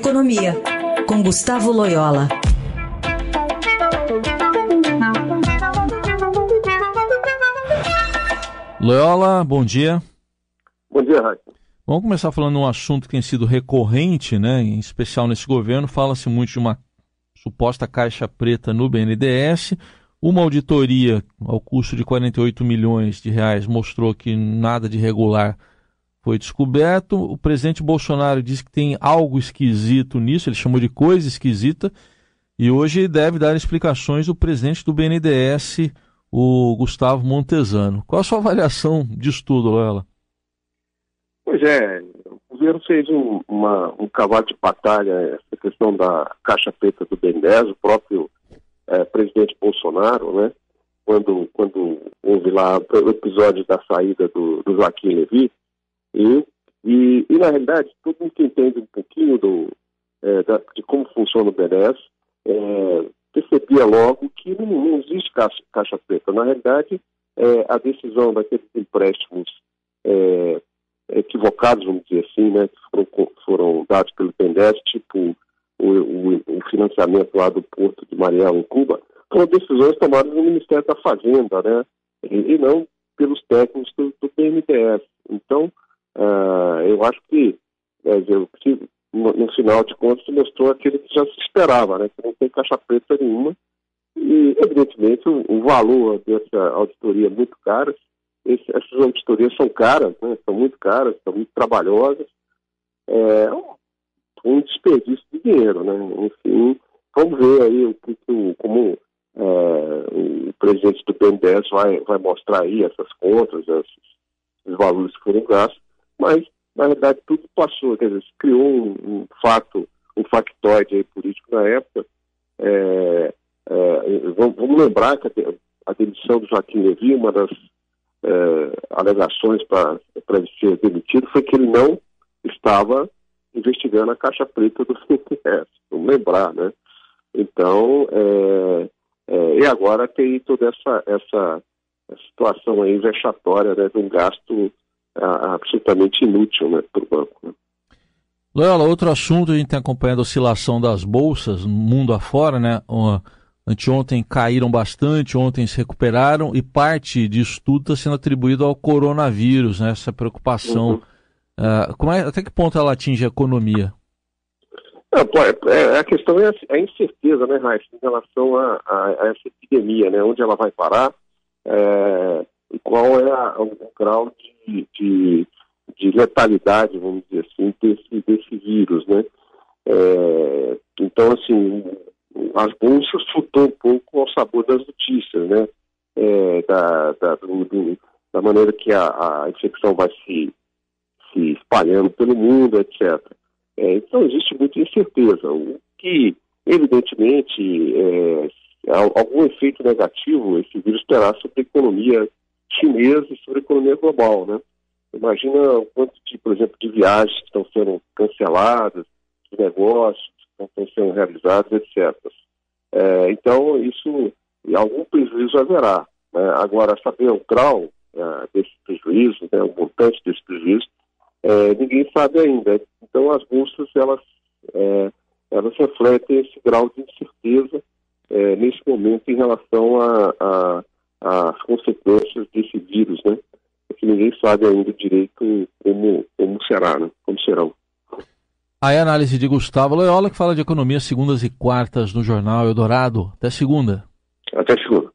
Economia, com Gustavo Loyola. Loyola, bom dia. Bom dia, Raíssa. Vamos começar falando de um assunto que tem sido recorrente, né, em especial nesse governo. Fala-se muito de uma suposta caixa preta no BNDES. Uma auditoria ao custo de 48 milhões de reais mostrou que nada de regular foi descoberto. O presidente Bolsonaro disse que tem algo esquisito nisso, ele chamou de coisa esquisita, e hoje deve dar explicações o presidente do BNDES, o Gustavo Montesano. Qual a sua avaliação disso tudo, Loela? Pois é, o governo fez um, uma, um cavalo de batalha, essa questão da caixa preta do BNDES, o próprio é, presidente Bolsonaro, né, quando, quando houve lá o episódio da saída do, do Joaquim Levy, e, e, e, na realidade, todo mundo que entende um pouquinho do, é, da, de como funciona o BNDES, é, percebia logo que não, não existe caixa, caixa, preta. Na realidade, é, a decisão daqueles empréstimos é, equivocados, vamos dizer assim, né, que foram, foram dados pelo BNDES, tipo o, o, o, financiamento lá do Porto de Mariel, em Cuba, foram decisões tomadas no Ministério da Fazenda, né, e, e não pelos técnicos do, do. Então, Uh, eu acho que, dizer, no, no, final de contas, mostrou aquilo que já se esperava, né, que não tem caixa preta nenhuma. E, evidentemente, o, o valor dessa auditoria é muito caro. Esse, essas auditorias são caras, né, são muito caras, são muito trabalhosas. É um, desperdício de dinheiro, né? Enfim, vamos ver aí o que, como é, o presidente do BNDES vai, vai mostrar aí essas contas, esses, os valores que foram gastos mas na verdade tudo passou, quer dizer, se criou um, um fato, um factoide político na época. É, é, vamos, vamos, lembrar que a, demissão do Joaquim Levy, uma das é, alegações para ele ser demitido foi que ele não estava investigando a caixa preta do CNS, vamos lembrar, né? Então, é, é, e agora tem toda essa, essa situação aí vexatória né, de um gasto absolutamente inútil né, para o banco. Né. Loyola, outro assunto, a gente tem acompanhado a oscilação das bolsas mundo afora, né? Anteontem caíram bastante, ontem se recuperaram e parte disso tudo está sendo atribuído ao coronavírus, né? Essa preocupação. Uhum. Uh, é, até que ponto ela atinge a economia? Não, é, é, a questão é a, incerteza, né, Raíssa, em relação a, a, a, essa epidemia, né? Onde ela vai parar é, e qual é a, o grau de de, de, de letalidade, vamos dizer assim, desse, desse vírus, né? É, então, assim, as bolsas flutuam um pouco ao sabor das notícias, né? É, da, da, do, do, da maneira que a, a, infecção vai se, se espalhando pelo mundo, etc. É, então, existe muita incerteza. O que, evidentemente, é, algum efeito negativo esse vírus terá sobre a economia chinesa e sobre economia global, né? Imagina o quanto de, por exemplo, de viagens que estão sendo canceladas, de negócios que estão sendo realizados, etc. É, então, isso, algum prejuízo haverá. Né? Agora, saber o grau é, desse prejuízo, né, o montante desse prejuízo, é, ninguém sabe ainda. Então, as bolsas, elas, é, elas refletem esse grau de incerteza é, nesse momento em relação a, a as consequências desse vírus, né? Porque ninguém sabe ainda direito como, como será, né? Como serão. Aí a análise de Gustavo Loyola, que fala de economia segundas e quartas no jornal Eldorado. Até segunda. Até segunda.